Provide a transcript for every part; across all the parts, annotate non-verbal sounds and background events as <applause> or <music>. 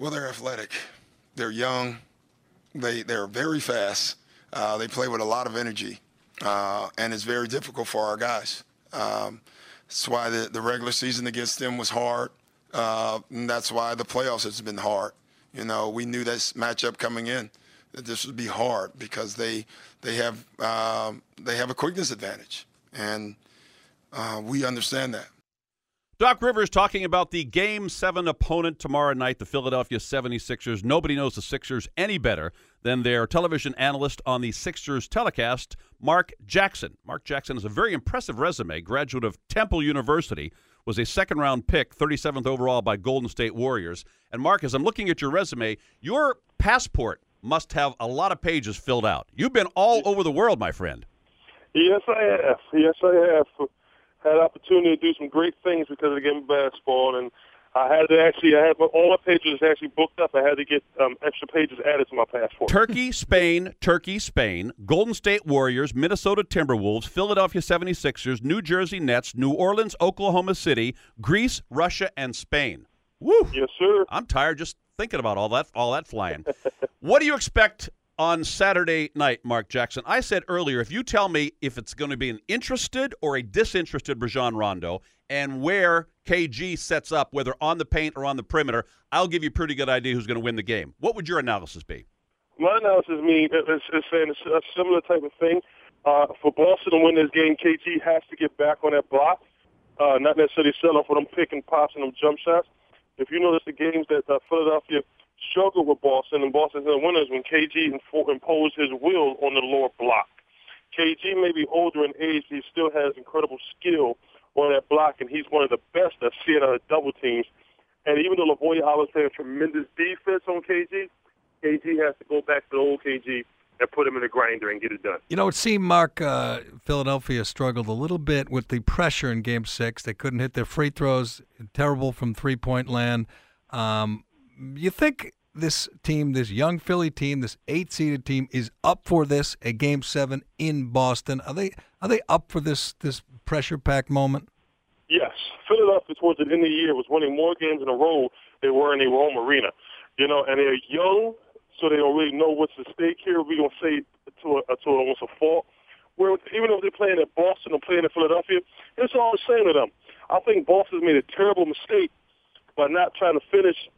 Well, they're athletic. They're young. They they're very fast. Uh, they play with a lot of energy, uh, and it's very difficult for our guys. Um, that's why the, the regular season against them was hard. Uh, and that's why the playoffs has been hard. You know, we knew this matchup coming in that this would be hard because they they have um, they have a quickness advantage, and uh, we understand that. Doc Rivers talking about the Game 7 opponent tomorrow night, the Philadelphia 76ers. Nobody knows the Sixers any better than their television analyst on the Sixers telecast, Mark Jackson. Mark Jackson has a very impressive resume, graduate of Temple University, was a second round pick, 37th overall by Golden State Warriors. And Mark, as I'm looking at your resume, your passport must have a lot of pages filled out. You've been all over the world, my friend. Yes, I have. Yes, I have had opportunity to do some great things because of the game of basketball, and I had to actually, I had all my pages actually booked up. I had to get um, extra pages added to my passport. Turkey, <laughs> Spain, Turkey, Spain, Golden State Warriors, Minnesota Timberwolves, Philadelphia 76ers, New Jersey Nets, New Orleans, Oklahoma City, Greece, Russia, and Spain. Woo! Yes, sir. I'm tired just thinking about all that, all that flying. what do you expect on Saturday night, Mark Jackson. I said earlier, if you tell me if it's going to be an interested or a disinterested Rajon Rondo and where KG sets up, whether on the paint or on the perimeter, I'll give you a pretty good idea who's going to win the game. What would your analysis be? My analysis mean is, is saying a similar type of thing. Uh, for Boston to win this game, KG has to get back on that block, uh, not necessarily settle for them picking pops and them jump shots. If you notice the games that uh, Philadelphia – struggled with Boston, and Boston's the winners when KG imposed his will on the lower block. KG may be older in age, but he still has incredible skill on that block, and he's one of the best I've seen out of double teams. And even though Lavoy Allen's playing tremendous defense on KG, KG has to go back to the old KG and put him in the grinder and get it done. You know, it seemed Mark uh, Philadelphia struggled a little bit with the pressure in Game Six. They couldn't hit their free throws. Terrible from three point land. Um, you think this team, this young Philly team, this eight-seeded team, is up for this a Game Seven in Boston? Are they are they up for this this pressure-packed moment? Yes, Philadelphia towards the end of the year was winning more games in a row than they were in a home arena. You know, and they're young, so they don't really know what's at stake here. We don't say to a, to almost a fault. Where even if they're playing at Boston or playing in Philadelphia, it's all the same to them. I think Boston's made a terrible mistake by not trying to finish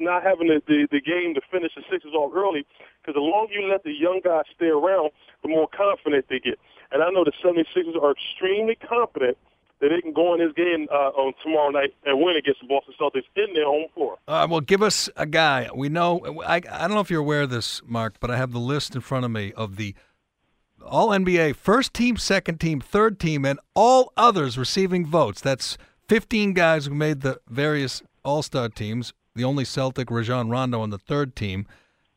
not having the, the, the game to finish the Sixers off early because the longer you let the young guys stay around, the more confident they get. And I know the 76ers are extremely confident that they can go in this game uh, on tomorrow night and win against the Boston Celtics in their home floor. Well, give us a guy. We know. I, I don't know if you're aware of this, Mark, but I have the list in front of me of the All NBA first team, second team, third team, and all others receiving votes. That's 15 guys who made the various All Star teams the only Celtic, Rajon Rondo, on the third team.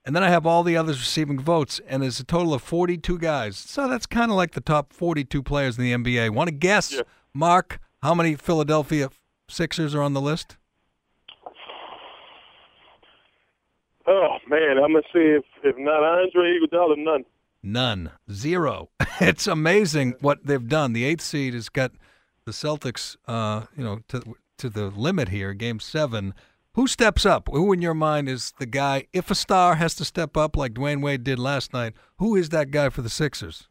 And then I have all the others receiving votes, and there's a total of 42 guys. So that's kind of like the top 42 players in the NBA. Want to guess, yeah. Mark, how many Philadelphia Sixers are on the list? Oh man, I'm gonna see if, if not Andre Iguodala, none. None, zero. <laughs> it's amazing what they've done. The eighth seed has got the Celtics, uh, you know, to to the limit here. Game seven. Who steps up? Who, in your mind, is the guy? If a star has to step up like Dwyane Wade did last night, who is that guy for the Sixers?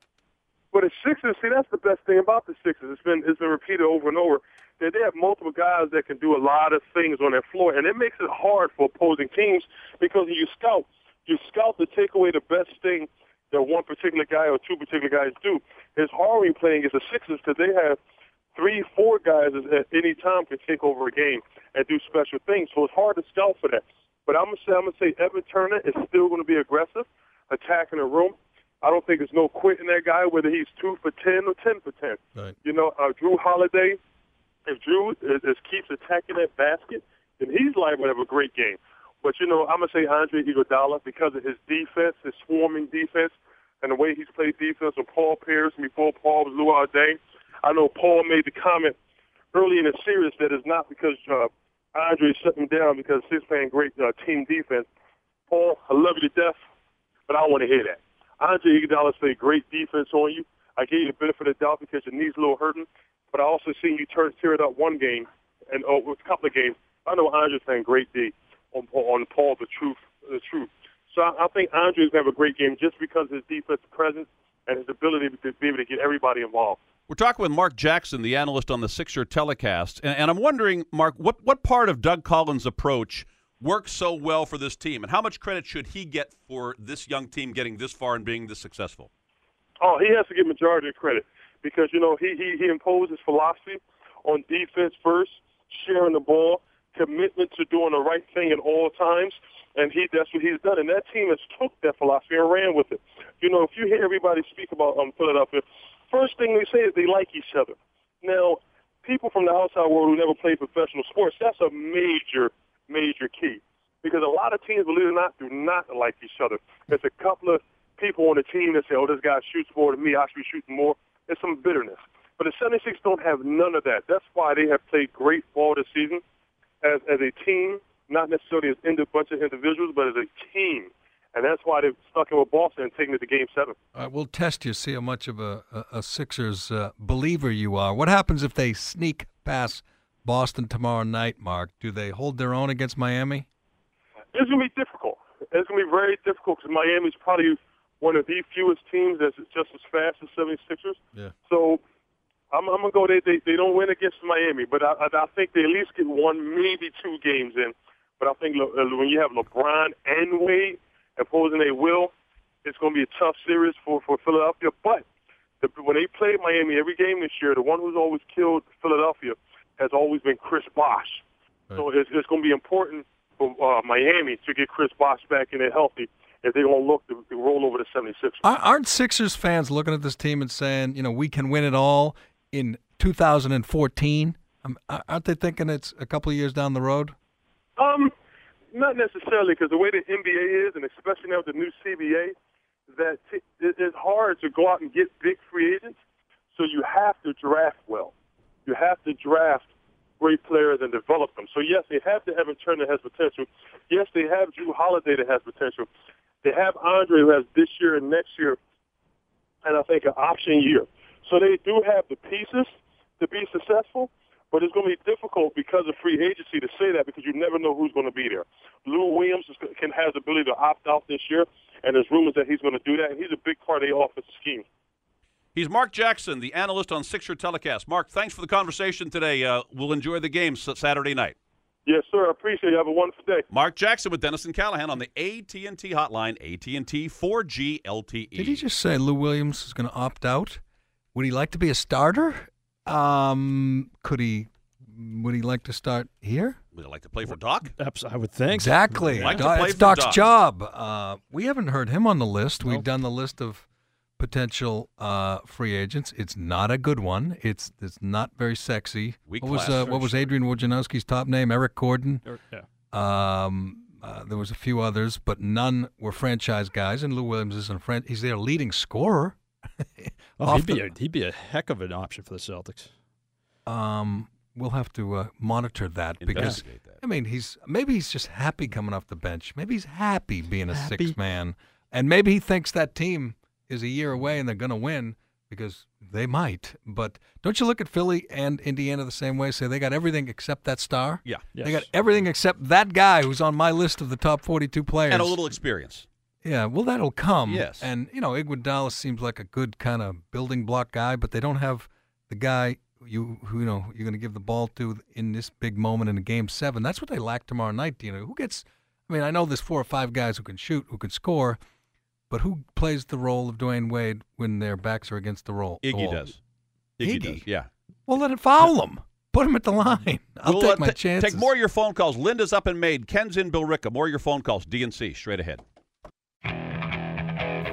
Well, the Sixers, see, that's the best thing about the Sixers. It's been it's been repeated over and over that they have multiple guys that can do a lot of things on their floor, and it makes it hard for opposing teams because you scout, you scout to take away the best thing that one particular guy or two particular guys do. It's hard when you're playing against the Sixers because they have three, four guys at any time can take over a game and do special things. So it's hard to scout for that. But I'm gonna say I'm gonna say Evan Turner is still gonna be aggressive, attacking the room. I don't think there's no quitting that guy, whether he's two for ten or ten for ten. Right. You know, uh, Jrue Holiday. If Jrue is, is keeps attacking that basket, then he's liable to have a great game. But you know, I'm gonna say Andre Iguodala because of his defense, his swarming defense, and the way he's played defense with Paul Pierce and before Paul was Luol Deng. I know Paul made the comment early in the series that it's not because uh, Andre shut him down because he's playing great uh, team defense. Paul, I love you to death, but I don't want to hear that. Andre Iguodala played great defense on you. I gave you the benefit of the doubt because your knee's a little hurting, but I also seen you turn tear it up one game and oh, a couple of games. I know Andre's playing great D on, on Paul the truth, the truth. So I, I think Andre's gonna have a great game just because of his defensive presence and his ability to be able to get everybody involved. We're talking with Mark Jackson, the analyst on the Sixer telecast, and, and I'm wondering, Mark, what what part of Doug Collins' approach works so well for this team, and how much credit should he get for this young team getting this far and being this successful? Oh, he has to get majority of credit because you know he he, he imposes philosophy on defense first, sharing the ball, commitment to doing the right thing at all times, and he that's what he's done. And that team has took that philosophy and ran with it. You know, if you hear everybody speak about um, Philadelphia, first thing they say is they like each other. Now, people from the outside world who never played professional sports, that's a major, major key. Because a lot of teams, believe it or not, do not like each other. There's a couple of people on the team that say, oh, this guy shoots more than me, I should be shooting more. There's some bitterness. But the 76 don't have none of that. That's why they have played great ball this season as, as a team, not necessarily as a bunch of individuals, but as a team. And that's why they've stuck in with Boston and taken it to Game Seven. All right, we'll test you, see how much of a, a, a Sixers uh, believer you are. What happens if they sneak past Boston tomorrow night, Mark? Do they hold their own against Miami? It's going to be difficult. It's going to be very difficult because Miami's probably one of the fewest teams that's just as fast as 76ers. Yeah. So I'm, I'm going to go. They, they they don't win against Miami, but I, I I think they at least get one, maybe two games in. But I think when you have LeBron and Wade opposing they will, it's going to be a tough series for for Philadelphia. But the, when they played Miami every game this year, the one who's always killed Philadelphia has always been Chris Bosh. Right. So it's, it's going to be important for uh, Miami to get Chris Bosh back in there healthy if they're going to look to, to roll over the 76ers. Aren't Sixers fans looking at this team and saying, you know, we can win it all in 2014? Um, aren't they thinking it's a couple of years down the road? Um, not necessarily, because the way the NBA is, and especially now with the new CBA, that t- it's hard to go out and get big free agents. So you have to draft well. You have to draft great players and develop them. So yes, they have to have Turner that has potential. Yes, they have Jrue Holiday that has potential. They have Andre who has this year and next year, and I think an option year. So they do have the pieces to be successful, but it's going to be difficult because of free agency to say that because you never know who's going to be there. Lou Williams is, can has the ability to opt out this year, and there's rumors that he's going to do that, and he's a big part of the offensive scheme. He's Mark Jackson, the analyst on Sixer Telecast. Mark, thanks for the conversation today. Uh, we'll enjoy the game Saturday night. Yes, sir. I appreciate it. Have a wonderful day. Mark Jackson with Dennis and Callahan on the AT&T hotline, AT&T 4G LTE. Did he just say Lou Williams is going to opt out? Would he like to be a starter? Um, could he? Would he like to start here? Would he like to play for Doc? I would think exactly. Like it's Doc's Doc. job. Uh, we haven't heard him on the list. We've done the list of potential uh, free agents. It's not a good one. It's it's not very sexy. Weak what was uh, what was Adrian Wojnarowski's top name? Eric Gordon. Yeah. Um, uh, there was a few others, but none were franchise guys. And Lou Williams isn't a friend. He's their leading scorer. <laughs> oh, he'd be a, he'd be a heck of an option for the Celtics. Um, we'll have to uh, monitor that because that. I mean he's maybe he's just happy coming off the bench. Maybe he's happy being a happy. six man, and maybe he thinks that team is a year away and they're going to win because they might. But don't you look at Philly and Indiana the same way? Say they got everything except that star. Yeah, yes. they got everything except that guy who's on my list of the top forty-two players and a little experience. Yeah, well, that'll come. Yes, and you know, Iguodala seems like a good kind of building block guy, but they don't have the guy you who you know you're going to give the ball to in this big moment in a game seven. That's what they lack tomorrow night. You know, who gets? I mean, I know there's four or five guys who can shoot, who can score, but who plays the role of Dwyane Wade when their backs are against the roll? Iggy does. Iggy, Iggy, does. Yeah. Well, let it foul him. Put him at the line. I'll we'll, take my t- chances. Take more of your phone calls. Linda's up and made. Ken's in Billerica. More of your phone calls. DNC straight ahead.